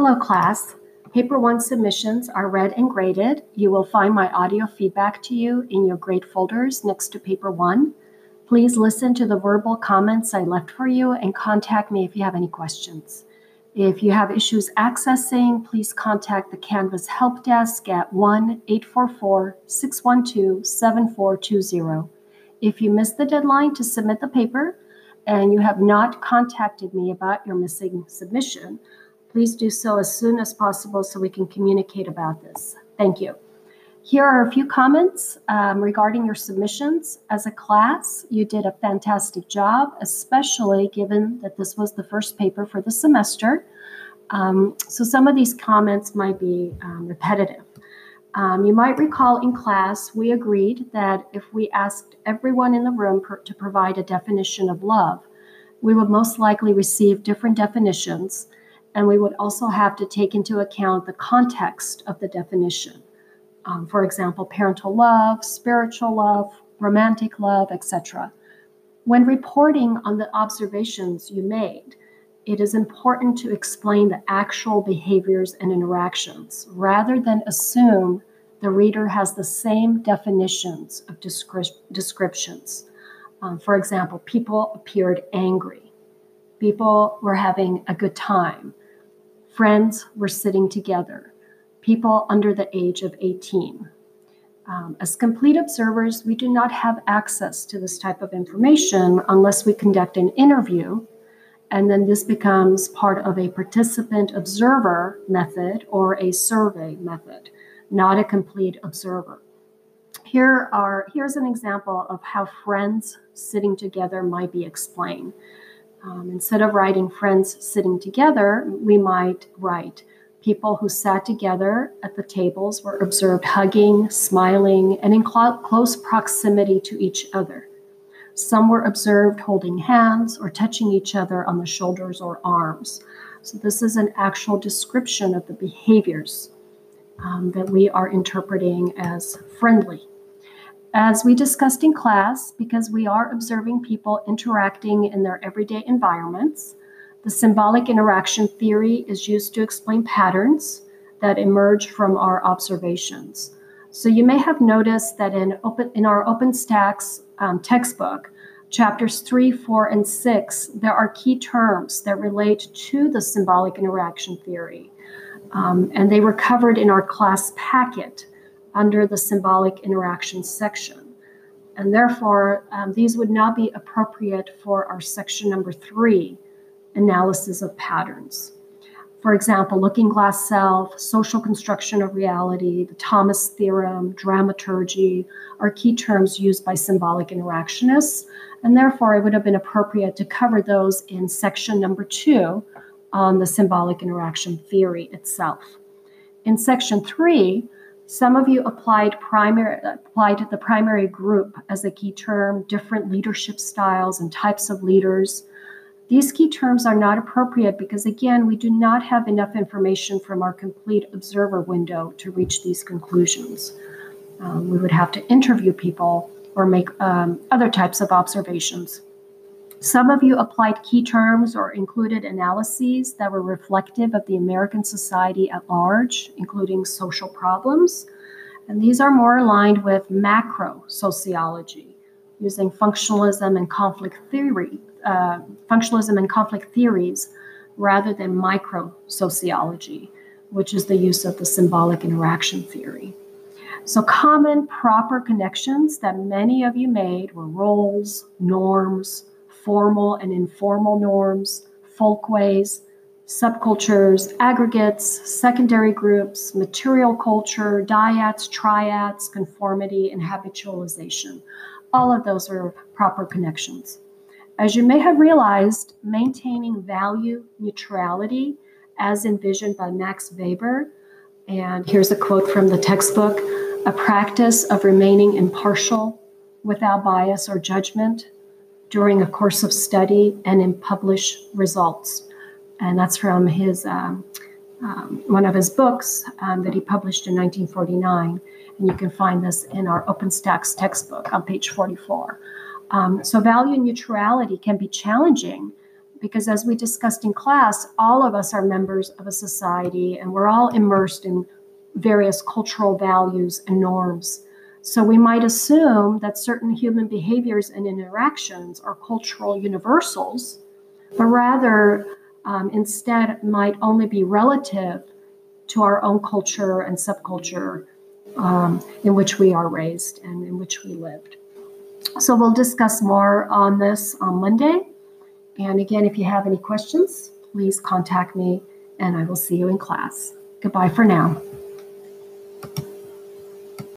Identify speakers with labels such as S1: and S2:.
S1: Hello, class. Paper one submissions are read and graded. You will find my audio feedback to you in your grade folders next to paper one. Please listen to the verbal comments I left for you and contact me if you have any questions. If you have issues accessing, please contact the Canvas Help Desk at 1 844 612 7420. If you missed the deadline to submit the paper and you have not contacted me about your missing submission, please do so as soon as possible so we can communicate about this. Thank you. Here are a few comments um, regarding your submissions. As a class, you did a fantastic job, especially given that this was the first paper for the semester. Um, so some of these comments might be um, repetitive. Um, you might recall in class, we agreed that if we asked everyone in the room per- to provide a definition of love, we would most likely receive different definitions and we would also have to take into account the context of the definition. Um, for example, parental love, spiritual love, romantic love, etc. When reporting on the observations you made, it is important to explain the actual behaviors and interactions rather than assume the reader has the same definitions of descri- descriptions. Um, for example, people appeared angry, people were having a good time, Friends were sitting together, people under the age of 18. Um, as complete observers, we do not have access to this type of information unless we conduct an interview, and then this becomes part of a participant observer method or a survey method, not a complete observer. Here are here's an example of how friends sitting together might be explained. Um, instead of writing friends sitting together, we might write people who sat together at the tables were observed hugging, smiling, and in cl- close proximity to each other. Some were observed holding hands or touching each other on the shoulders or arms. So, this is an actual description of the behaviors um, that we are interpreting as friendly. As we discussed in class, because we are observing people interacting in their everyday environments, the symbolic interaction theory is used to explain patterns that emerge from our observations. So you may have noticed that in, open, in our OpenStax um, textbook, chapters three, four, and six, there are key terms that relate to the symbolic interaction theory. Um, and they were covered in our class packet under the symbolic interaction section. And therefore, um, these would not be appropriate for our section number three, analysis of patterns. For example, looking glass self, social construction of reality, the Thomas theorem, dramaturgy are key terms used by symbolic interactionists, and therefore it would have been appropriate to cover those in section number two on the symbolic interaction theory itself. In section three, some of you applied primary applied the primary group as a key term, different leadership styles and types of leaders. These key terms are not appropriate because, again, we do not have enough information from our complete observer window to reach these conclusions. Um, we would have to interview people or make um, other types of observations. Some of you applied key terms or included analyses that were reflective of the American society at large, including social problems. And these are more aligned with macro sociology, using functionalism and conflict theory, uh, functionalism and conflict theories, rather than micro sociology, which is the use of the symbolic interaction theory. So, common proper connections that many of you made were roles, norms, formal and informal norms, folkways, subcultures, aggregates, secondary groups, material culture, dyads, triads, conformity, and habitualization. All of those are proper connections. As you may have realized, maintaining value neutrality, as envisioned by Max Weber, and here's a quote from the textbook a practice of remaining impartial without bias or judgment during a course of study and in published results. And that's from his um, um, one of his books um, that he published in 1949. And you can find this in our OpenStax textbook on page 44. Um, so, value neutrality can be challenging because as we discussed in class, all of us are members of a society and we're all immersed in various cultural values and norms. So we might assume that certain human behaviors and interactions are cultural universals, but rather um, instead might only be relative to our own culture and subculture um, in which we are raised and in which we lived. So we'll discuss more on this on Monday. And again, if you have any questions, please contact me and I will see you in class. Goodbye for now.